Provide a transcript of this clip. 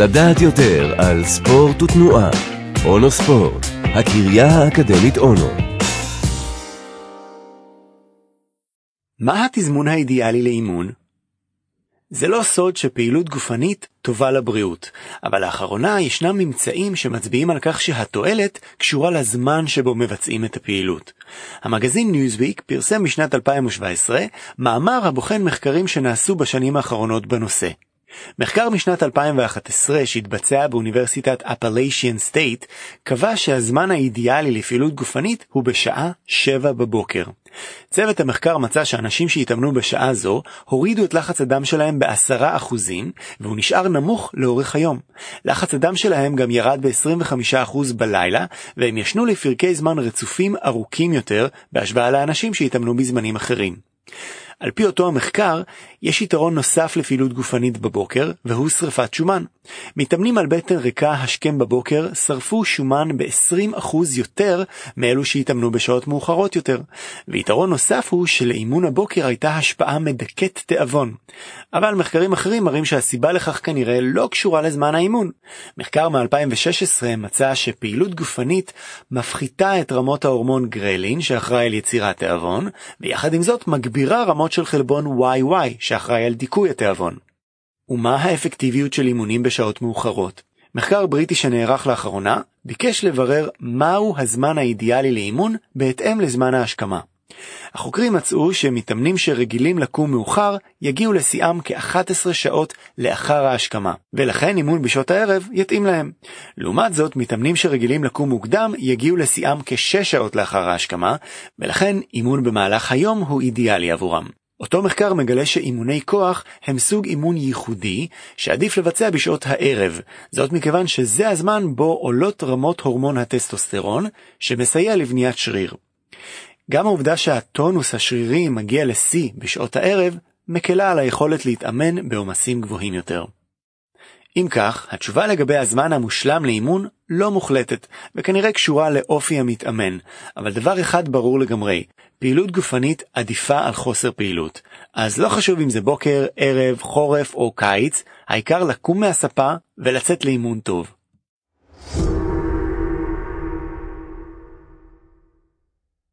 לדעת יותר על ספורט ותנועה. אונו ספורט, הקריה האקדמית אונו. מה התזמון האידיאלי לאימון? זה לא סוד שפעילות גופנית טובה לבריאות, אבל לאחרונה ישנם ממצאים שמצביעים על כך שהתועלת קשורה לזמן שבו מבצעים את הפעילות. המגזין ניוזוויק פרסם בשנת 2017 מאמר הבוחן מחקרים שנעשו בשנים האחרונות בנושא. מחקר משנת 2011 שהתבצע באוניברסיטת Appalachian State קבע שהזמן האידיאלי לפעילות גופנית הוא בשעה 7 בבוקר. צוות המחקר מצא שאנשים שהתאמנו בשעה זו הורידו את לחץ הדם שלהם בעשרה אחוזים והוא נשאר נמוך לאורך היום. לחץ הדם שלהם גם ירד ב-25% בלילה והם ישנו לפרקי זמן רצופים ארוכים יותר בהשוואה לאנשים שהתאמנו בזמנים אחרים. על פי אותו המחקר, יש יתרון נוסף לפעילות גופנית בבוקר, והוא שרפת שומן. מתאמנים על בטן ריקה השכם בבוקר שרפו שומן ב-20% יותר מאלו שהתאמנו בשעות מאוחרות יותר. ויתרון נוסף הוא שלאימון הבוקר הייתה השפעה מדכאת תיאבון. אבל מחקרים אחרים מראים שהסיבה לכך כנראה לא קשורה לזמן האימון. מחקר מ-2016 מצא שפעילות גופנית מפחיתה את רמות ההורמון גרלין שאחראי על יצירת תיאבון, ויחד עם זאת מגבירה רמות של חלבון YY שאחראי על דיכוי התיאבון. ומה האפקטיביות של אימונים בשעות מאוחרות? מחקר בריטי שנערך לאחרונה ביקש לברר מהו הזמן האידיאלי לאימון בהתאם לזמן ההשכמה. החוקרים מצאו שמתאמנים שרגילים לקום מאוחר יגיעו לשיאם כ-11 שעות לאחר ההשכמה, ולכן אימון בשעות הערב יתאים להם. לעומת זאת, מתאמנים שרגילים לקום מוקדם יגיעו לשיאם כ-6 שעות לאחר ההשכמה, ולכן אימון במהלך היום הוא אידיאלי עבורם. אותו מחקר מגלה שאימוני כוח הם סוג אימון ייחודי שעדיף לבצע בשעות הערב, זאת מכיוון שזה הזמן בו עולות רמות הורמון הטסטוסטרון, שמסייע לבניית שריר. גם העובדה שהטונוס השרירי מגיע לשיא בשעות הערב, מקלה על היכולת להתאמן בעומסים גבוהים יותר. אם כך, התשובה לגבי הזמן המושלם לאימון לא מוחלטת, וכנראה קשורה לאופי המתאמן, אבל דבר אחד ברור לגמרי, פעילות גופנית עדיפה על חוסר פעילות. אז לא חשוב אם זה בוקר, ערב, חורף או קיץ, העיקר לקום מהספה ולצאת לאימון טוב.